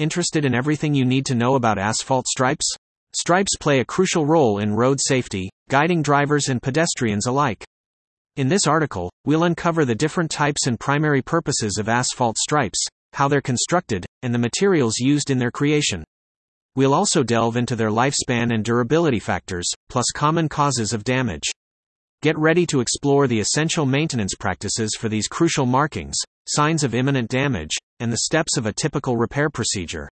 Interested in everything you need to know about asphalt stripes? Stripes play a crucial role in road safety, guiding drivers and pedestrians alike. In this article, we'll uncover the different types and primary purposes of asphalt stripes, how they're constructed, and the materials used in their creation. We'll also delve into their lifespan and durability factors, plus common causes of damage. Get ready to explore the essential maintenance practices for these crucial markings, signs of imminent damage, and the steps of a typical repair procedure.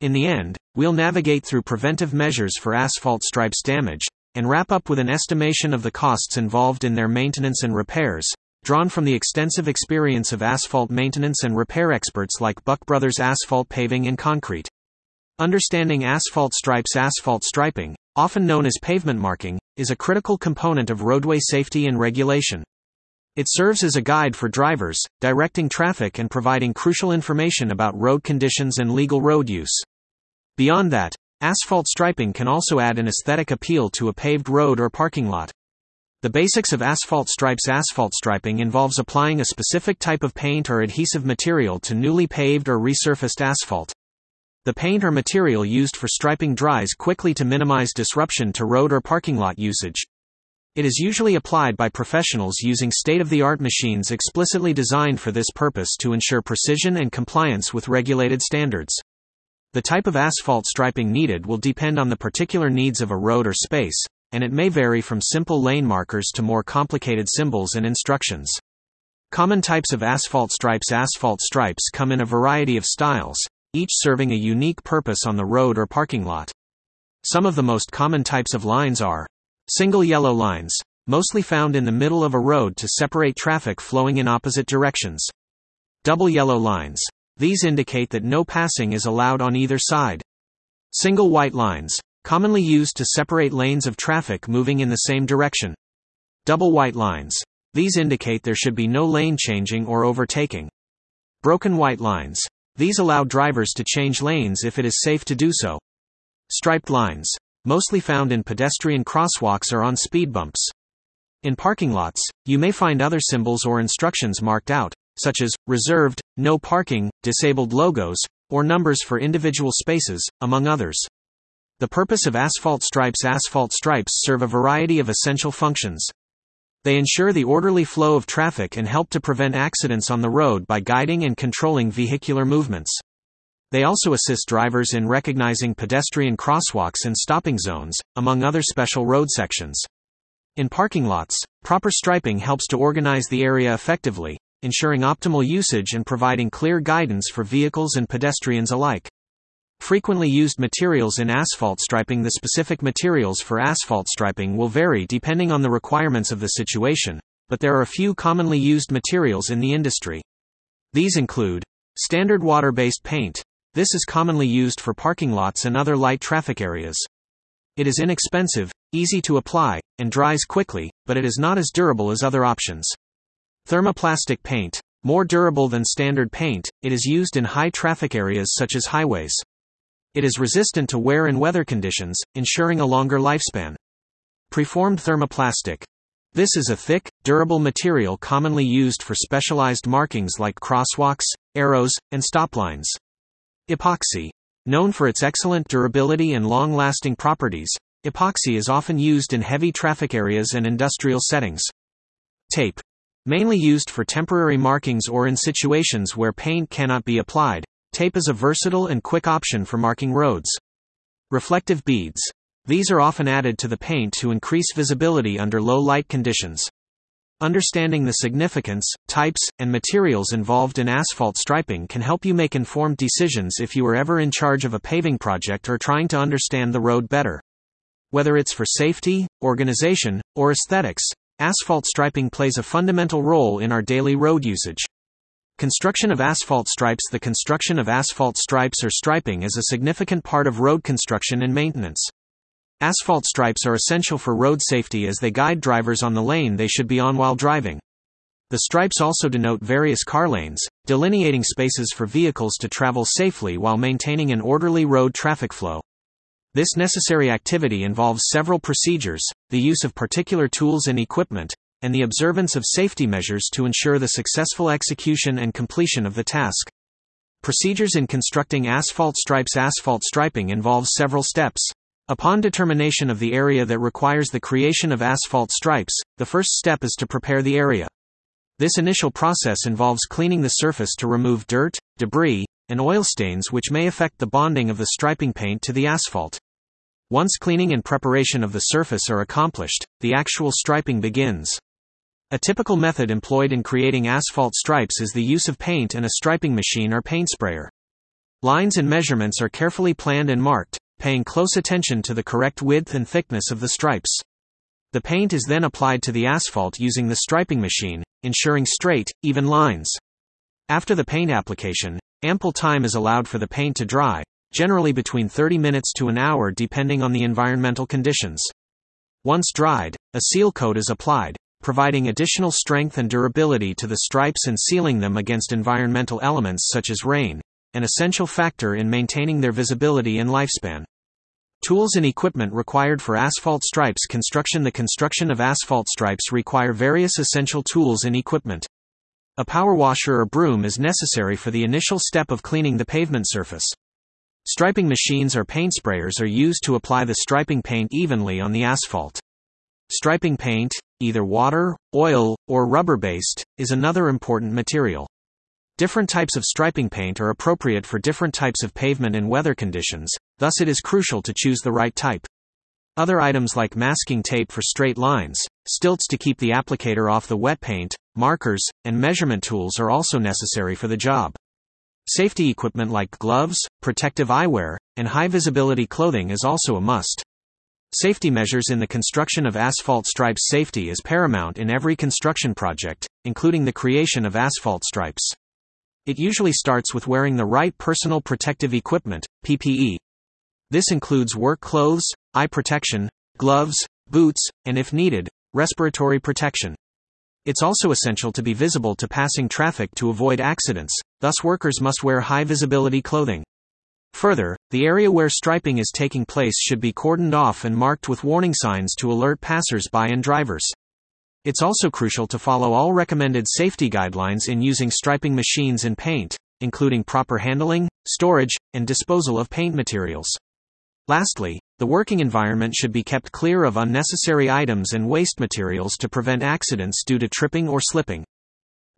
In the end, we'll navigate through preventive measures for asphalt stripes damage, and wrap up with an estimation of the costs involved in their maintenance and repairs, drawn from the extensive experience of asphalt maintenance and repair experts like Buck Brothers Asphalt Paving and Concrete. Understanding asphalt stripes Asphalt striping, often known as pavement marking, is a critical component of roadway safety and regulation. It serves as a guide for drivers, directing traffic and providing crucial information about road conditions and legal road use. Beyond that, asphalt striping can also add an aesthetic appeal to a paved road or parking lot. The basics of asphalt stripes Asphalt striping involves applying a specific type of paint or adhesive material to newly paved or resurfaced asphalt. The paint or material used for striping dries quickly to minimize disruption to road or parking lot usage. It is usually applied by professionals using state of the art machines explicitly designed for this purpose to ensure precision and compliance with regulated standards. The type of asphalt striping needed will depend on the particular needs of a road or space, and it may vary from simple lane markers to more complicated symbols and instructions. Common types of asphalt stripes Asphalt stripes come in a variety of styles, each serving a unique purpose on the road or parking lot. Some of the most common types of lines are single yellow lines, mostly found in the middle of a road to separate traffic flowing in opposite directions. Double yellow lines. These indicate that no passing is allowed on either side. Single white lines, commonly used to separate lanes of traffic moving in the same direction. Double white lines. These indicate there should be no lane changing or overtaking. Broken white lines. These allow drivers to change lanes if it is safe to do so. Striped lines, mostly found in pedestrian crosswalks or on speed bumps. In parking lots, you may find other symbols or instructions marked out, such as reserved, no parking, disabled logos, or numbers for individual spaces, among others. The purpose of asphalt stripes Asphalt stripes serve a variety of essential functions, they ensure the orderly flow of traffic and help to prevent accidents on the road by guiding and controlling vehicular movements. They also assist drivers in recognizing pedestrian crosswalks and stopping zones, among other special road sections. In parking lots, proper striping helps to organize the area effectively, ensuring optimal usage and providing clear guidance for vehicles and pedestrians alike. Frequently used materials in asphalt striping The specific materials for asphalt striping will vary depending on the requirements of the situation, but there are a few commonly used materials in the industry. These include standard water based paint. This is commonly used for parking lots and other light traffic areas. It is inexpensive, easy to apply, and dries quickly, but it is not as durable as other options. Thermoplastic paint. More durable than standard paint, it is used in high traffic areas such as highways. It is resistant to wear and weather conditions, ensuring a longer lifespan. Preformed thermoplastic. This is a thick, durable material commonly used for specialized markings like crosswalks, arrows, and stop lines. Epoxy. Known for its excellent durability and long lasting properties, epoxy is often used in heavy traffic areas and industrial settings. Tape. Mainly used for temporary markings or in situations where paint cannot be applied, Tape is a versatile and quick option for marking roads. Reflective beads. These are often added to the paint to increase visibility under low light conditions. Understanding the significance, types, and materials involved in asphalt striping can help you make informed decisions if you are ever in charge of a paving project or trying to understand the road better. Whether it's for safety, organization, or aesthetics, asphalt striping plays a fundamental role in our daily road usage. Construction of asphalt stripes The construction of asphalt stripes or striping is a significant part of road construction and maintenance. Asphalt stripes are essential for road safety as they guide drivers on the lane they should be on while driving. The stripes also denote various car lanes, delineating spaces for vehicles to travel safely while maintaining an orderly road traffic flow. This necessary activity involves several procedures, the use of particular tools and equipment, and the observance of safety measures to ensure the successful execution and completion of the task. Procedures in constructing asphalt stripes Asphalt striping involves several steps. Upon determination of the area that requires the creation of asphalt stripes, the first step is to prepare the area. This initial process involves cleaning the surface to remove dirt, debris, and oil stains which may affect the bonding of the striping paint to the asphalt. Once cleaning and preparation of the surface are accomplished, the actual striping begins. A typical method employed in creating asphalt stripes is the use of paint and a striping machine or paint sprayer. Lines and measurements are carefully planned and marked, paying close attention to the correct width and thickness of the stripes. The paint is then applied to the asphalt using the striping machine, ensuring straight, even lines. After the paint application, ample time is allowed for the paint to dry, generally between 30 minutes to an hour depending on the environmental conditions. Once dried, a seal coat is applied, providing additional strength and durability to the stripes and sealing them against environmental elements such as rain, an essential factor in maintaining their visibility and lifespan. Tools and equipment required for asphalt stripes construction The construction of asphalt stripes require various essential tools and equipment. A power washer or broom is necessary for the initial step of cleaning the pavement surface. Striping machines or paint sprayers are used to apply the striping paint evenly on the asphalt. Striping paint, either water, oil, or rubber based, is another important material. Different types of striping paint are appropriate for different types of pavement and weather conditions, thus, it is crucial to choose the right type. Other items like masking tape for straight lines, stilts to keep the applicator off the wet paint, markers, and measurement tools are also necessary for the job. Safety equipment like gloves, protective eyewear, and high visibility clothing is also a must. Safety measures in the construction of asphalt stripes safety is paramount in every construction project, including the creation of asphalt stripes. It usually starts with wearing the right personal protective equipment, PPE. This includes work clothes, eye protection, gloves, boots, and if needed, respiratory protection. It's also essential to be visible to passing traffic to avoid accidents, thus, workers must wear high visibility clothing. Further, the area where striping is taking place should be cordoned off and marked with warning signs to alert passers by and drivers. It's also crucial to follow all recommended safety guidelines in using striping machines and paint, including proper handling, storage, and disposal of paint materials. Lastly, the working environment should be kept clear of unnecessary items and waste materials to prevent accidents due to tripping or slipping.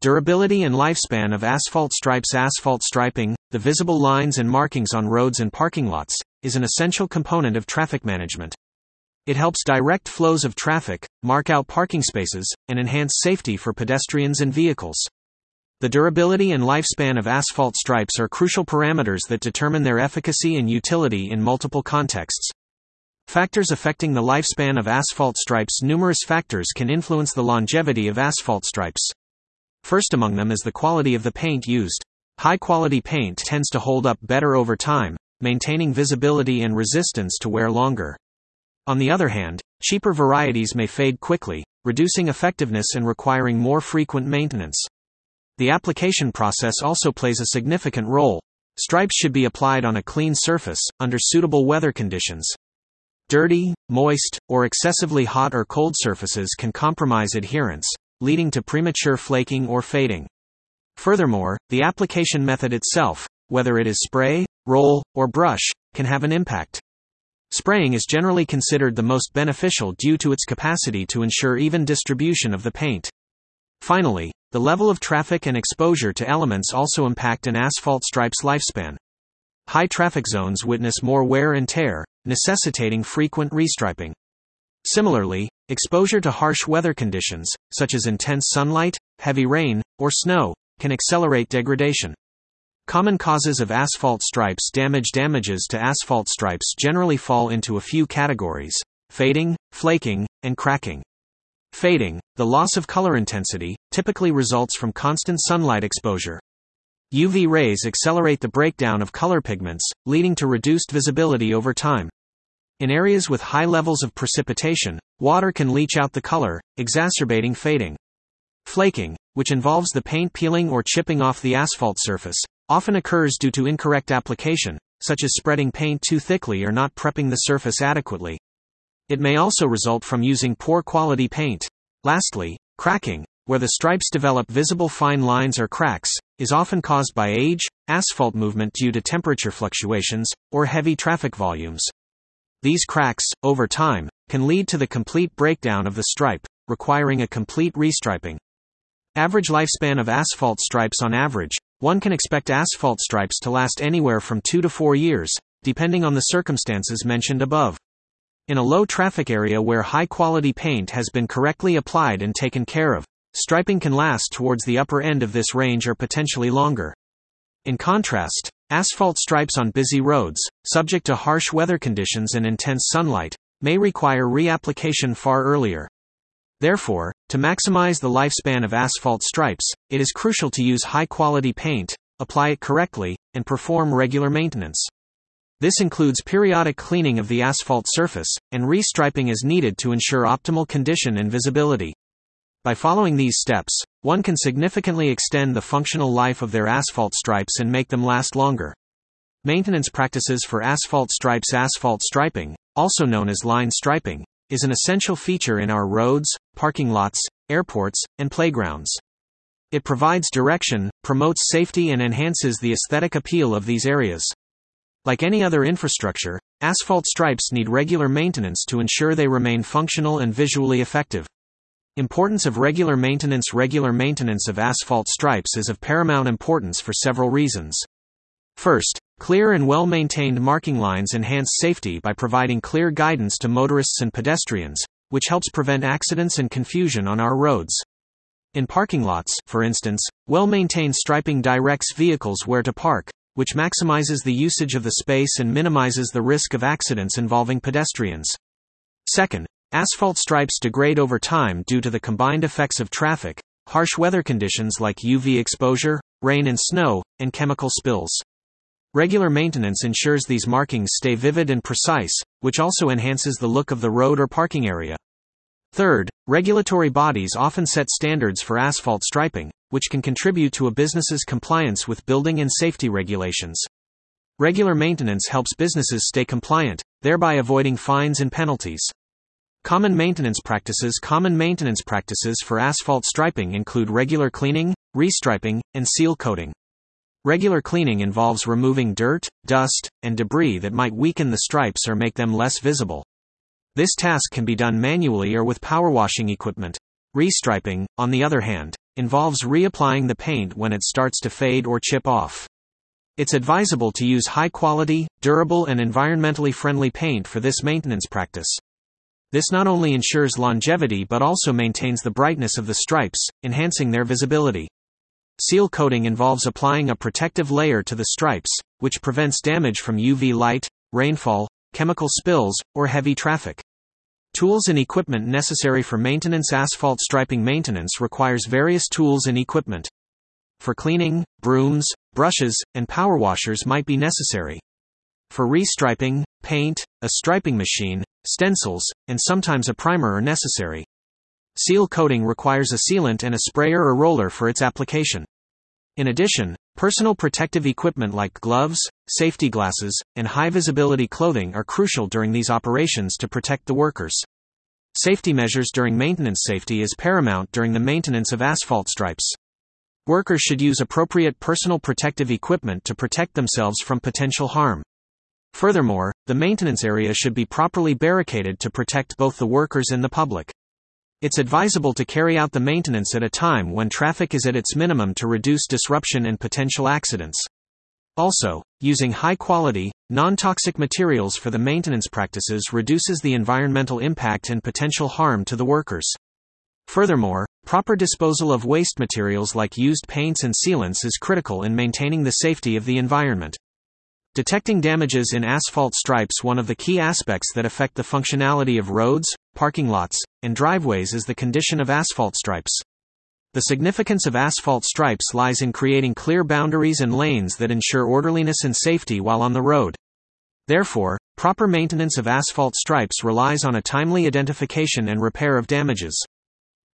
Durability and lifespan of asphalt stripes Asphalt striping, the visible lines and markings on roads and parking lots, is an essential component of traffic management. It helps direct flows of traffic, mark out parking spaces, and enhance safety for pedestrians and vehicles. The durability and lifespan of asphalt stripes are crucial parameters that determine their efficacy and utility in multiple contexts. Factors affecting the lifespan of asphalt stripes Numerous factors can influence the longevity of asphalt stripes. First among them is the quality of the paint used. High quality paint tends to hold up better over time, maintaining visibility and resistance to wear longer. On the other hand, cheaper varieties may fade quickly, reducing effectiveness and requiring more frequent maintenance. The application process also plays a significant role. Stripes should be applied on a clean surface, under suitable weather conditions. Dirty, moist, or excessively hot or cold surfaces can compromise adherence, leading to premature flaking or fading. Furthermore, the application method itself, whether it is spray, roll, or brush, can have an impact. Spraying is generally considered the most beneficial due to its capacity to ensure even distribution of the paint. Finally, the level of traffic and exposure to elements also impact an asphalt stripe's lifespan. High traffic zones witness more wear and tear, necessitating frequent restriping. Similarly, exposure to harsh weather conditions, such as intense sunlight, heavy rain, or snow, can accelerate degradation. Common causes of asphalt stripes damage Damages to asphalt stripes generally fall into a few categories fading, flaking, and cracking. Fading, the loss of color intensity, typically results from constant sunlight exposure. UV rays accelerate the breakdown of color pigments, leading to reduced visibility over time. In areas with high levels of precipitation, water can leach out the color, exacerbating fading. Flaking, which involves the paint peeling or chipping off the asphalt surface, often occurs due to incorrect application, such as spreading paint too thickly or not prepping the surface adequately. It may also result from using poor quality paint. Lastly, cracking, where the stripes develop visible fine lines or cracks, is often caused by age, asphalt movement due to temperature fluctuations, or heavy traffic volumes. These cracks, over time, can lead to the complete breakdown of the stripe, requiring a complete restriping. Average lifespan of asphalt stripes on average, one can expect asphalt stripes to last anywhere from 2 to 4 years, depending on the circumstances mentioned above. In a low traffic area where high quality paint has been correctly applied and taken care of, striping can last towards the upper end of this range or potentially longer. In contrast, asphalt stripes on busy roads, subject to harsh weather conditions and intense sunlight, may require reapplication far earlier. Therefore, to maximize the lifespan of asphalt stripes, it is crucial to use high quality paint, apply it correctly, and perform regular maintenance. This includes periodic cleaning of the asphalt surface, and restriping as needed to ensure optimal condition and visibility. By following these steps, one can significantly extend the functional life of their asphalt stripes and make them last longer. Maintenance practices for asphalt stripes Asphalt striping, also known as line striping, is an essential feature in our roads, parking lots, airports, and playgrounds. It provides direction, promotes safety, and enhances the aesthetic appeal of these areas. Like any other infrastructure, asphalt stripes need regular maintenance to ensure they remain functional and visually effective. Importance of regular maintenance Regular maintenance of asphalt stripes is of paramount importance for several reasons. First, Clear and well maintained marking lines enhance safety by providing clear guidance to motorists and pedestrians, which helps prevent accidents and confusion on our roads. In parking lots, for instance, well maintained striping directs vehicles where to park, which maximizes the usage of the space and minimizes the risk of accidents involving pedestrians. Second, asphalt stripes degrade over time due to the combined effects of traffic, harsh weather conditions like UV exposure, rain and snow, and chemical spills. Regular maintenance ensures these markings stay vivid and precise, which also enhances the look of the road or parking area. Third, regulatory bodies often set standards for asphalt striping, which can contribute to a business's compliance with building and safety regulations. Regular maintenance helps businesses stay compliant, thereby avoiding fines and penalties. Common maintenance practices Common maintenance practices for asphalt striping include regular cleaning, restriping, and seal coating. Regular cleaning involves removing dirt, dust, and debris that might weaken the stripes or make them less visible. This task can be done manually or with power washing equipment. Restriping, on the other hand, involves reapplying the paint when it starts to fade or chip off. It's advisable to use high quality, durable, and environmentally friendly paint for this maintenance practice. This not only ensures longevity but also maintains the brightness of the stripes, enhancing their visibility. Seal coating involves applying a protective layer to the stripes, which prevents damage from UV light, rainfall, chemical spills, or heavy traffic. Tools and equipment necessary for maintenance Asphalt striping maintenance requires various tools and equipment. For cleaning, brooms, brushes, and power washers might be necessary. For restriping, paint, a striping machine, stencils, and sometimes a primer are necessary. Seal coating requires a sealant and a sprayer or roller for its application. In addition, personal protective equipment like gloves, safety glasses, and high visibility clothing are crucial during these operations to protect the workers. Safety measures during maintenance safety is paramount during the maintenance of asphalt stripes. Workers should use appropriate personal protective equipment to protect themselves from potential harm. Furthermore, the maintenance area should be properly barricaded to protect both the workers and the public. It's advisable to carry out the maintenance at a time when traffic is at its minimum to reduce disruption and potential accidents. Also, using high quality, non toxic materials for the maintenance practices reduces the environmental impact and potential harm to the workers. Furthermore, proper disposal of waste materials like used paints and sealants is critical in maintaining the safety of the environment. Detecting damages in asphalt stripes One of the key aspects that affect the functionality of roads, parking lots, and driveways is the condition of asphalt stripes. The significance of asphalt stripes lies in creating clear boundaries and lanes that ensure orderliness and safety while on the road. Therefore, proper maintenance of asphalt stripes relies on a timely identification and repair of damages.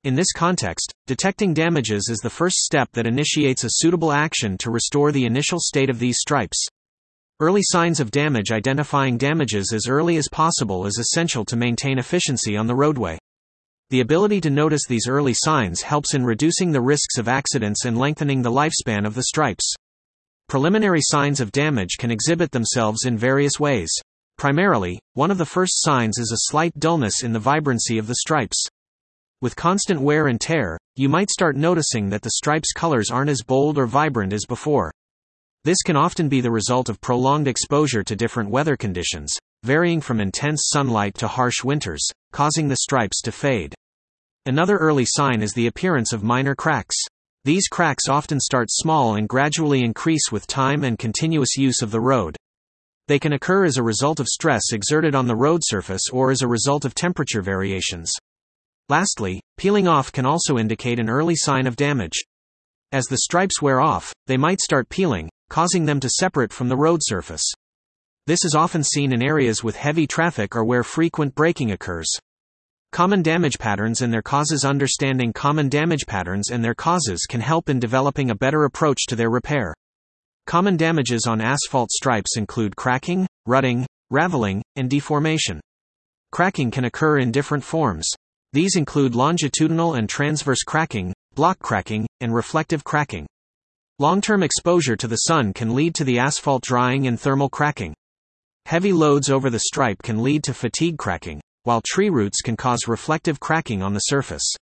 In this context, detecting damages is the first step that initiates a suitable action to restore the initial state of these stripes. Early signs of damage Identifying damages as early as possible is essential to maintain efficiency on the roadway. The ability to notice these early signs helps in reducing the risks of accidents and lengthening the lifespan of the stripes. Preliminary signs of damage can exhibit themselves in various ways. Primarily, one of the first signs is a slight dullness in the vibrancy of the stripes. With constant wear and tear, you might start noticing that the stripes' colors aren't as bold or vibrant as before. This can often be the result of prolonged exposure to different weather conditions, varying from intense sunlight to harsh winters, causing the stripes to fade. Another early sign is the appearance of minor cracks. These cracks often start small and gradually increase with time and continuous use of the road. They can occur as a result of stress exerted on the road surface or as a result of temperature variations. Lastly, peeling off can also indicate an early sign of damage. As the stripes wear off, they might start peeling, causing them to separate from the road surface. This is often seen in areas with heavy traffic or where frequent braking occurs. Common damage patterns and their causes Understanding common damage patterns and their causes can help in developing a better approach to their repair. Common damages on asphalt stripes include cracking, rutting, raveling, and deformation. Cracking can occur in different forms. These include longitudinal and transverse cracking, block cracking, and reflective cracking. Long term exposure to the sun can lead to the asphalt drying and thermal cracking. Heavy loads over the stripe can lead to fatigue cracking while tree roots can cause reflective cracking on the surface.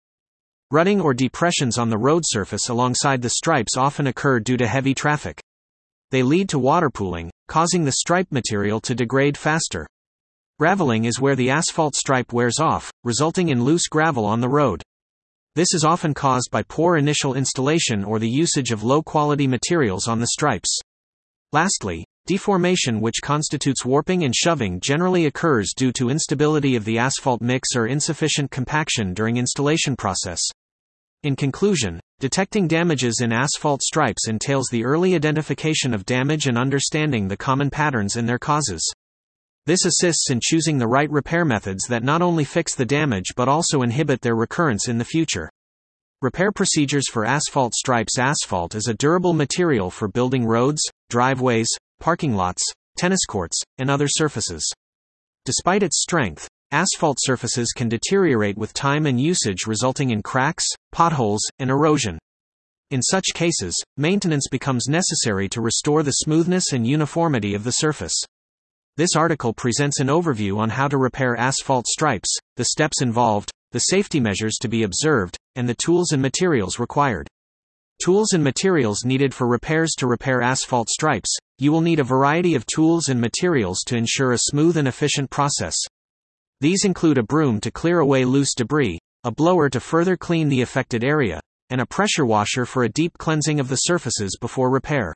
Rutting or depressions on the road surface alongside the stripes often occur due to heavy traffic. They lead to water pooling, causing the stripe material to degrade faster. Raveling is where the asphalt stripe wears off, resulting in loose gravel on the road. This is often caused by poor initial installation or the usage of low quality materials on the stripes. Lastly, Deformation which constitutes warping and shoving generally occurs due to instability of the asphalt mix or insufficient compaction during installation process. In conclusion, detecting damages in asphalt stripes entails the early identification of damage and understanding the common patterns and their causes. This assists in choosing the right repair methods that not only fix the damage but also inhibit their recurrence in the future. Repair procedures for asphalt stripes Asphalt is a durable material for building roads, driveways, parking lots, tennis courts, and other surfaces. Despite its strength, asphalt surfaces can deteriorate with time and usage, resulting in cracks, potholes, and erosion. In such cases, maintenance becomes necessary to restore the smoothness and uniformity of the surface. This article presents an overview on how to repair asphalt stripes, the steps involved, the safety measures to be observed, and the tools and materials required. Tools and materials needed for repairs to repair asphalt stripes. You will need a variety of tools and materials to ensure a smooth and efficient process. These include a broom to clear away loose debris, a blower to further clean the affected area, and a pressure washer for a deep cleansing of the surfaces before repair.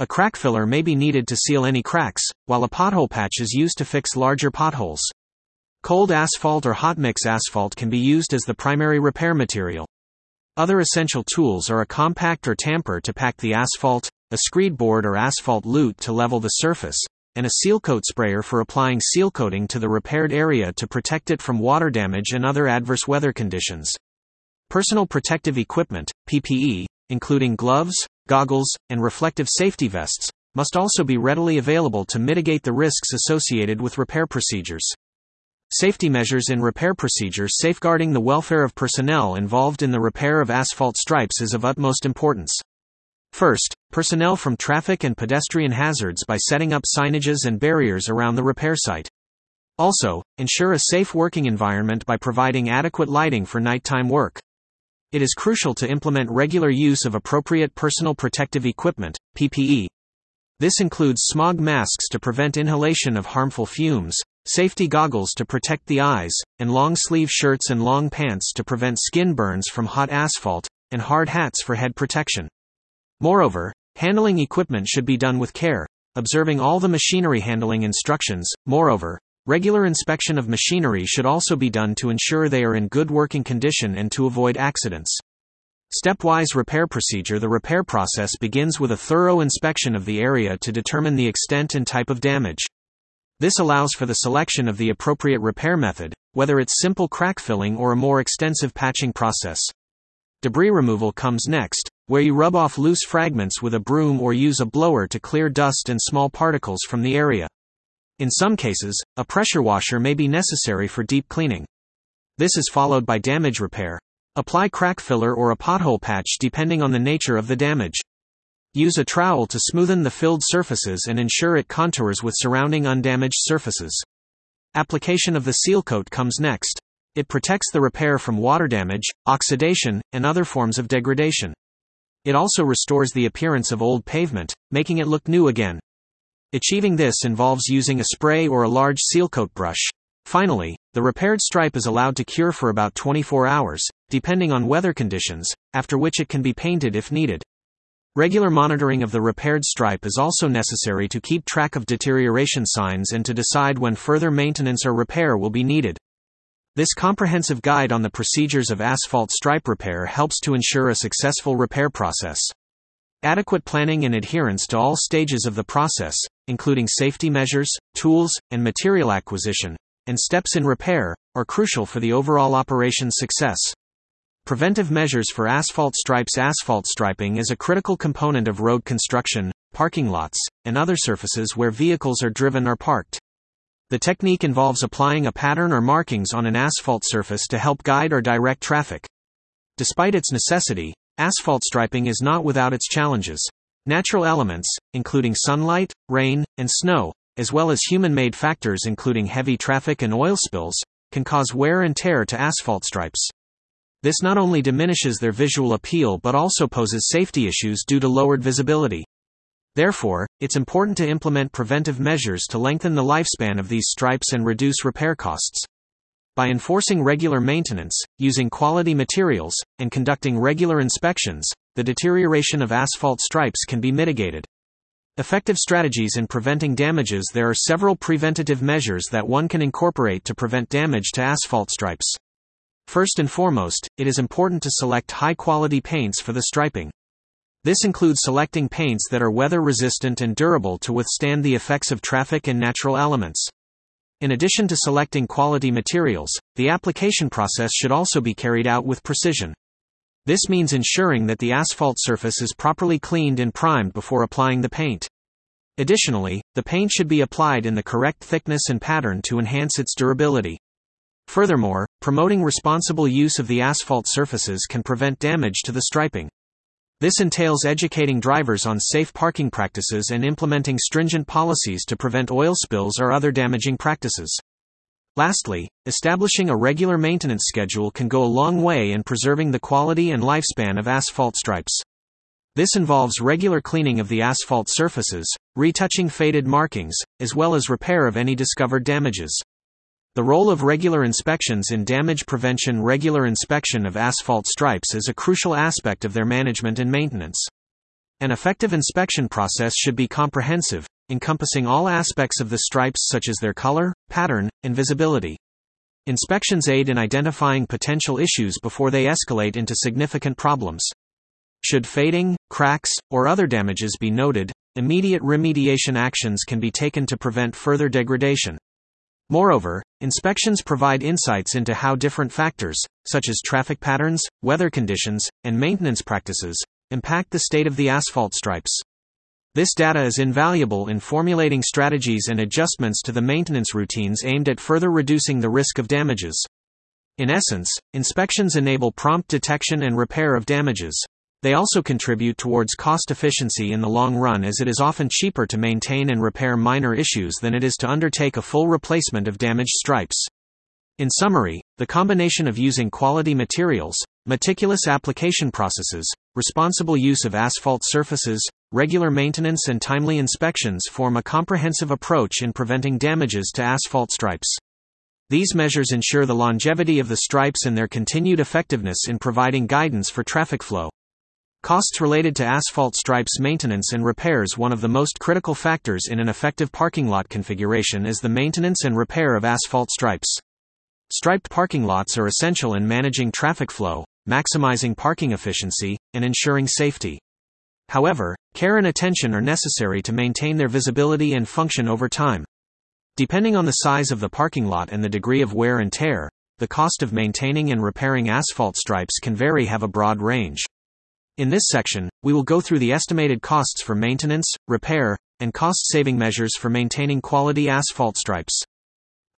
A crack filler may be needed to seal any cracks, while a pothole patch is used to fix larger potholes. Cold asphalt or hot mix asphalt can be used as the primary repair material. Other essential tools are a compact or tamper to pack the asphalt, a screed board or asphalt lute to level the surface, and a sealcoat sprayer for applying seal coating to the repaired area to protect it from water damage and other adverse weather conditions. Personal protective equipment, PPE, including gloves, goggles, and reflective safety vests, must also be readily available to mitigate the risks associated with repair procedures. Safety measures in repair procedures safeguarding the welfare of personnel involved in the repair of asphalt stripes is of utmost importance. First, personnel from traffic and pedestrian hazards by setting up signages and barriers around the repair site. Also, ensure a safe working environment by providing adequate lighting for nighttime work. It is crucial to implement regular use of appropriate personal protective equipment, PPE. This includes smog masks to prevent inhalation of harmful fumes, safety goggles to protect the eyes, and long sleeve shirts and long pants to prevent skin burns from hot asphalt, and hard hats for head protection. Moreover, handling equipment should be done with care, observing all the machinery handling instructions. Moreover, regular inspection of machinery should also be done to ensure they are in good working condition and to avoid accidents. Stepwise repair procedure The repair process begins with a thorough inspection of the area to determine the extent and type of damage. This allows for the selection of the appropriate repair method, whether it's simple crack filling or a more extensive patching process. Debris removal comes next, where you rub off loose fragments with a broom or use a blower to clear dust and small particles from the area. In some cases, a pressure washer may be necessary for deep cleaning. This is followed by damage repair. Apply crack filler or a pothole patch depending on the nature of the damage. Use a trowel to smoothen the filled surfaces and ensure it contours with surrounding undamaged surfaces. Application of the seal coat comes next. It protects the repair from water damage, oxidation, and other forms of degradation. It also restores the appearance of old pavement, making it look new again. Achieving this involves using a spray or a large seal coat brush. Finally, the repaired stripe is allowed to cure for about 24 hours, depending on weather conditions, after which it can be painted if needed. Regular monitoring of the repaired stripe is also necessary to keep track of deterioration signs and to decide when further maintenance or repair will be needed. This comprehensive guide on the procedures of asphalt stripe repair helps to ensure a successful repair process. Adequate planning and adherence to all stages of the process, including safety measures, tools, and material acquisition, and steps in repair, are crucial for the overall operation's success. Preventive measures for asphalt stripes Asphalt striping is a critical component of road construction, parking lots, and other surfaces where vehicles are driven or parked. The technique involves applying a pattern or markings on an asphalt surface to help guide or direct traffic. Despite its necessity, asphalt striping is not without its challenges. Natural elements, including sunlight, rain, and snow, as well as human made factors including heavy traffic and oil spills, can cause wear and tear to asphalt stripes. This not only diminishes their visual appeal but also poses safety issues due to lowered visibility. Therefore, it's important to implement preventive measures to lengthen the lifespan of these stripes and reduce repair costs. By enforcing regular maintenance, using quality materials, and conducting regular inspections, the deterioration of asphalt stripes can be mitigated. Effective strategies in preventing damages There are several preventative measures that one can incorporate to prevent damage to asphalt stripes. First and foremost, it is important to select high quality paints for the striping. This includes selecting paints that are weather resistant and durable to withstand the effects of traffic and natural elements. In addition to selecting quality materials, the application process should also be carried out with precision. This means ensuring that the asphalt surface is properly cleaned and primed before applying the paint. Additionally, the paint should be applied in the correct thickness and pattern to enhance its durability. Furthermore, promoting responsible use of the asphalt surfaces can prevent damage to the striping. This entails educating drivers on safe parking practices and implementing stringent policies to prevent oil spills or other damaging practices. Lastly, establishing a regular maintenance schedule can go a long way in preserving the quality and lifespan of asphalt stripes. This involves regular cleaning of the asphalt surfaces, retouching faded markings, as well as repair of any discovered damages. The role of regular inspections in damage prevention Regular inspection of asphalt stripes is a crucial aspect of their management and maintenance. An effective inspection process should be comprehensive, encompassing all aspects of the stripes such as their color, pattern, and visibility. Inspections aid in identifying potential issues before they escalate into significant problems. Should fading, cracks, or other damages be noted, immediate remediation actions can be taken to prevent further degradation. Moreover, inspections provide insights into how different factors, such as traffic patterns, weather conditions, and maintenance practices, impact the state of the asphalt stripes. This data is invaluable in formulating strategies and adjustments to the maintenance routines aimed at further reducing the risk of damages. In essence, inspections enable prompt detection and repair of damages. They also contribute towards cost efficiency in the long run as it is often cheaper to maintain and repair minor issues than it is to undertake a full replacement of damaged stripes. In summary, the combination of using quality materials, meticulous application processes, responsible use of asphalt surfaces, regular maintenance, and timely inspections form a comprehensive approach in preventing damages to asphalt stripes. These measures ensure the longevity of the stripes and their continued effectiveness in providing guidance for traffic flow. Costs related to asphalt stripes maintenance and repairs One of the most critical factors in an effective parking lot configuration is the maintenance and repair of asphalt stripes. Striped parking lots are essential in managing traffic flow, maximizing parking efficiency, and ensuring safety. However, care and attention are necessary to maintain their visibility and function over time. Depending on the size of the parking lot and the degree of wear and tear, the cost of maintaining and repairing asphalt stripes can vary have a broad range. In this section, we will go through the estimated costs for maintenance, repair, and cost saving measures for maintaining quality asphalt stripes.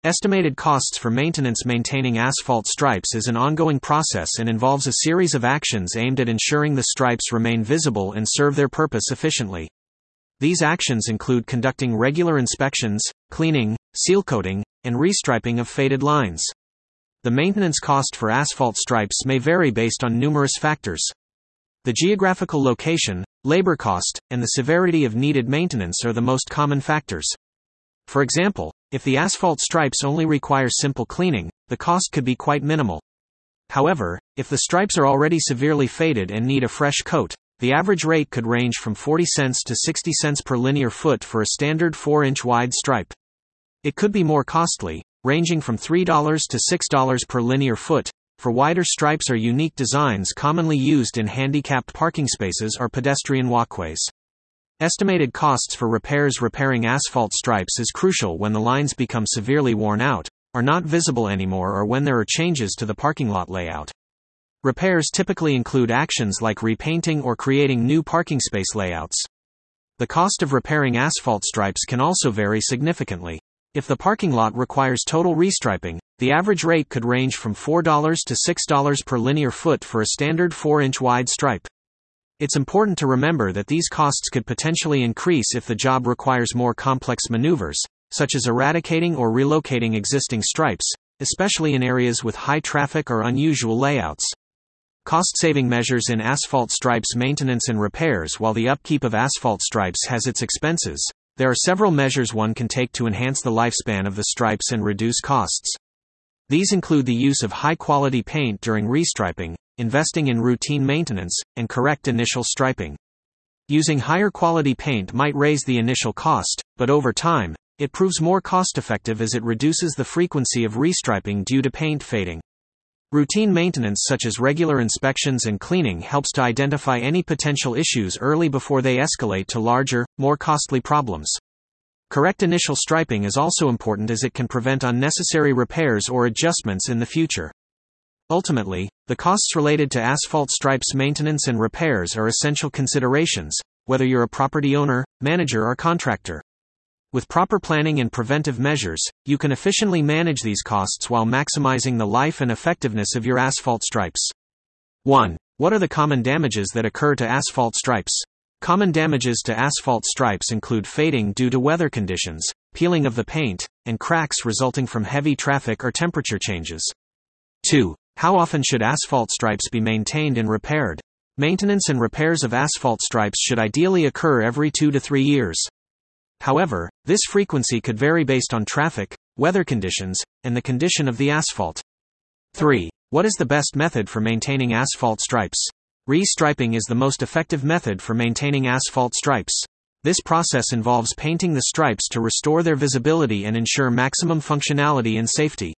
Estimated costs for maintenance Maintaining asphalt stripes is an ongoing process and involves a series of actions aimed at ensuring the stripes remain visible and serve their purpose efficiently. These actions include conducting regular inspections, cleaning, seal coating, and restriping of faded lines. The maintenance cost for asphalt stripes may vary based on numerous factors. The geographical location, labor cost, and the severity of needed maintenance are the most common factors. For example, if the asphalt stripes only require simple cleaning, the cost could be quite minimal. However, if the stripes are already severely faded and need a fresh coat, the average rate could range from 40 cents to 60 cents per linear foot for a standard 4-inch wide stripe. It could be more costly, ranging from $3 to $6 per linear foot, for wider stripes or unique designs commonly used in handicapped parking spaces or pedestrian walkways. Estimated costs for repairs Repairing asphalt stripes is crucial when the lines become severely worn out, are not visible anymore or when there are changes to the parking lot layout. Repairs typically include actions like repainting or creating new parking space layouts. The cost of repairing asphalt stripes can also vary significantly. If the parking lot requires total restriping, the average rate could range from $4 to $6 per linear foot for a standard 4 inch wide stripe. It's important to remember that these costs could potentially increase if the job requires more complex maneuvers, such as eradicating or relocating existing stripes, especially in areas with high traffic or unusual layouts. Cost saving measures in asphalt stripes maintenance and repairs While the upkeep of asphalt stripes has its expenses, there are several measures one can take to enhance the lifespan of the stripes and reduce costs. These include the use of high quality paint during restriping, investing in routine maintenance, and correct initial striping. Using higher quality paint might raise the initial cost, but over time, it proves more cost effective as it reduces the frequency of restriping due to paint fading. Routine maintenance such as regular inspections and cleaning helps to identify any potential issues early before they escalate to larger, more costly problems. Correct initial striping is also important as it can prevent unnecessary repairs or adjustments in the future. Ultimately, the costs related to asphalt stripes maintenance and repairs are essential considerations, whether you're a property owner, manager, or contractor. With proper planning and preventive measures, you can efficiently manage these costs while maximizing the life and effectiveness of your asphalt stripes. 1. What are the common damages that occur to asphalt stripes? Common damages to asphalt stripes include fading due to weather conditions, peeling of the paint, and cracks resulting from heavy traffic or temperature changes. 2. How often should asphalt stripes be maintained and repaired? Maintenance and repairs of asphalt stripes should ideally occur every 2 to 3 years. However, this frequency could vary based on traffic, weather conditions, and the condition of the asphalt. 3. What is the best method for maintaining asphalt stripes? Restriping is the most effective method for maintaining asphalt stripes. This process involves painting the stripes to restore their visibility and ensure maximum functionality and safety.